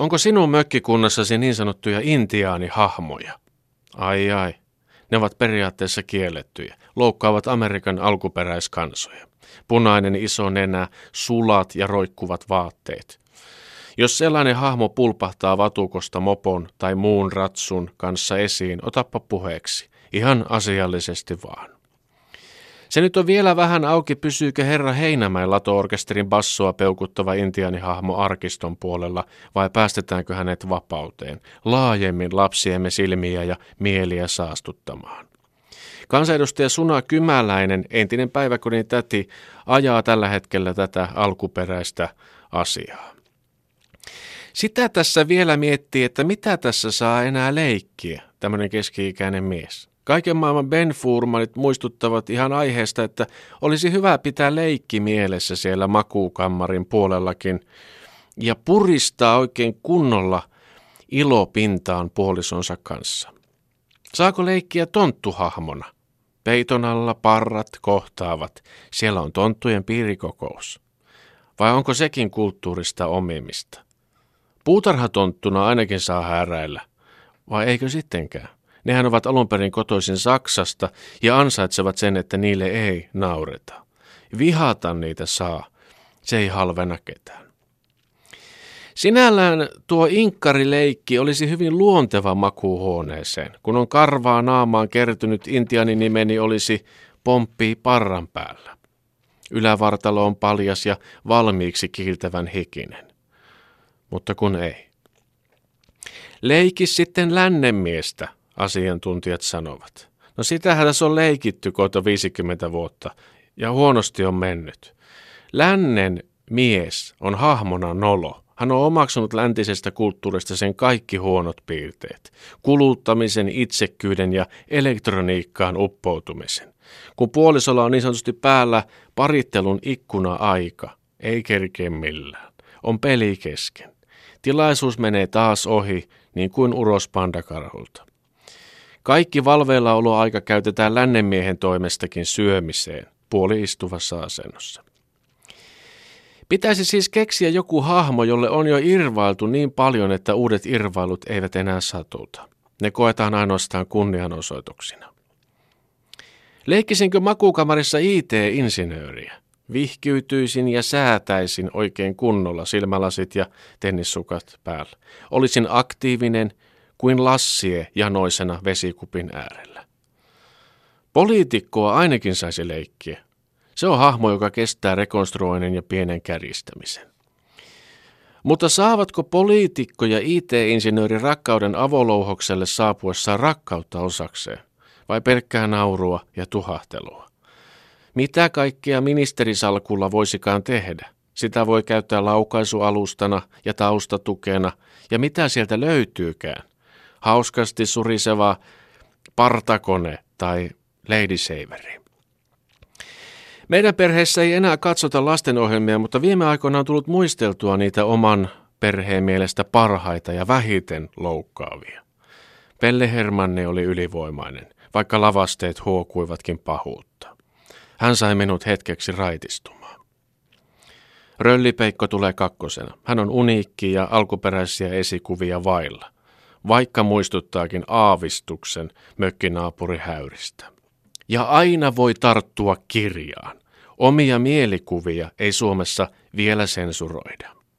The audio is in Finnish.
Onko sinun mökkikunnassasi niin sanottuja intiaanihahmoja? Ai ai, ne ovat periaatteessa kiellettyjä, loukkaavat Amerikan alkuperäiskansoja. Punainen iso nenä, sulat ja roikkuvat vaatteet. Jos sellainen hahmo pulpahtaa vatukosta mopon tai muun ratsun kanssa esiin, otappa puheeksi. Ihan asiallisesti vaan. Se nyt on vielä vähän auki, pysyykö herra Heinämäen lato-orkesterin bassoa peukuttava intianihahmo arkiston puolella vai päästetäänkö hänet vapauteen, laajemmin lapsiemme silmiä ja mieliä saastuttamaan. Kansanedustaja Suna Kymäläinen, entinen päiväkodin täti, ajaa tällä hetkellä tätä alkuperäistä asiaa. Sitä tässä vielä miettii, että mitä tässä saa enää leikkiä, tämmöinen keski-ikäinen mies. Kaiken maailman Ben Furmanit muistuttavat ihan aiheesta, että olisi hyvä pitää leikki mielessä siellä makuukammarin puolellakin ja puristaa oikein kunnolla ilopintaan puolisonsa kanssa. Saako leikkiä tonttuhahmona? Peiton alla parrat kohtaavat. Siellä on tonttujen piirikokous. Vai onko sekin kulttuurista omimista? Puutarhatonttuna ainakin saa häräillä. Vai eikö sittenkään? Nehän ovat alun perin kotoisin Saksasta ja ansaitsevat sen, että niille ei naureta. Vihata niitä saa. Se ei halvena ketään. Sinällään tuo inkkarileikki olisi hyvin luonteva makuuhuoneeseen. Kun on karvaa naamaan kertynyt intianin nimeni olisi pomppii parran päällä. Ylävartalo on paljas ja valmiiksi kiiltävän hikinen. Mutta kun ei. Leiki sitten lännemiestä, asiantuntijat sanovat. No sitähän tässä on leikitty kohta 50 vuotta ja huonosti on mennyt. Lännen mies on hahmona nolo. Hän on omaksunut läntisestä kulttuurista sen kaikki huonot piirteet. Kuluttamisen, itsekkyyden ja elektroniikkaan uppoutumisen. Kun puolisolla on niin sanotusti päällä parittelun ikkuna-aika, ei kerkeä millään. On peli kesken. Tilaisuus menee taas ohi, niin kuin uros pandakarhulta. Kaikki valveilla aika käytetään lännenmiehen toimestakin syömiseen, puoli istuvassa asennossa. Pitäisi siis keksiä joku hahmo, jolle on jo irvailtu niin paljon, että uudet irvailut eivät enää satuta. Ne koetaan ainoastaan kunnianosoituksina. Leikkisinkö makuukamarissa IT-insinööriä? Vihkyytyisin ja säätäisin oikein kunnolla silmälasit ja tennissukat päällä. Olisin aktiivinen, kuin lassie janoisena vesikupin äärellä. Poliitikkoa ainakin saisi leikkiä. Se on hahmo, joka kestää rekonstruoinnin ja pienen kärjistämisen. Mutta saavatko poliitikko ja IT-insinööri rakkauden avolouhokselle saapuessaan rakkautta osakseen, vai pelkkää naurua ja tuhahtelua? Mitä kaikkea ministerisalkulla voisikaan tehdä? Sitä voi käyttää laukaisualustana ja taustatukena, ja mitä sieltä löytyykään? Hauskasti suriseva partakone tai Lady Saveri. Meidän perheessä ei enää katsota lastenohjelmia, mutta viime aikoina on tullut muisteltua niitä oman perheen mielestä parhaita ja vähiten loukkaavia. Pelle Hermanne oli ylivoimainen, vaikka lavasteet huokuivatkin pahuutta. Hän sai minut hetkeksi raitistumaan. Röllipeikko tulee kakkosena. Hän on uniikki ja alkuperäisiä esikuvia vailla – vaikka muistuttaakin aavistuksen mökkinaapuri häyristä. Ja aina voi tarttua kirjaan. Omia mielikuvia ei Suomessa vielä sensuroida.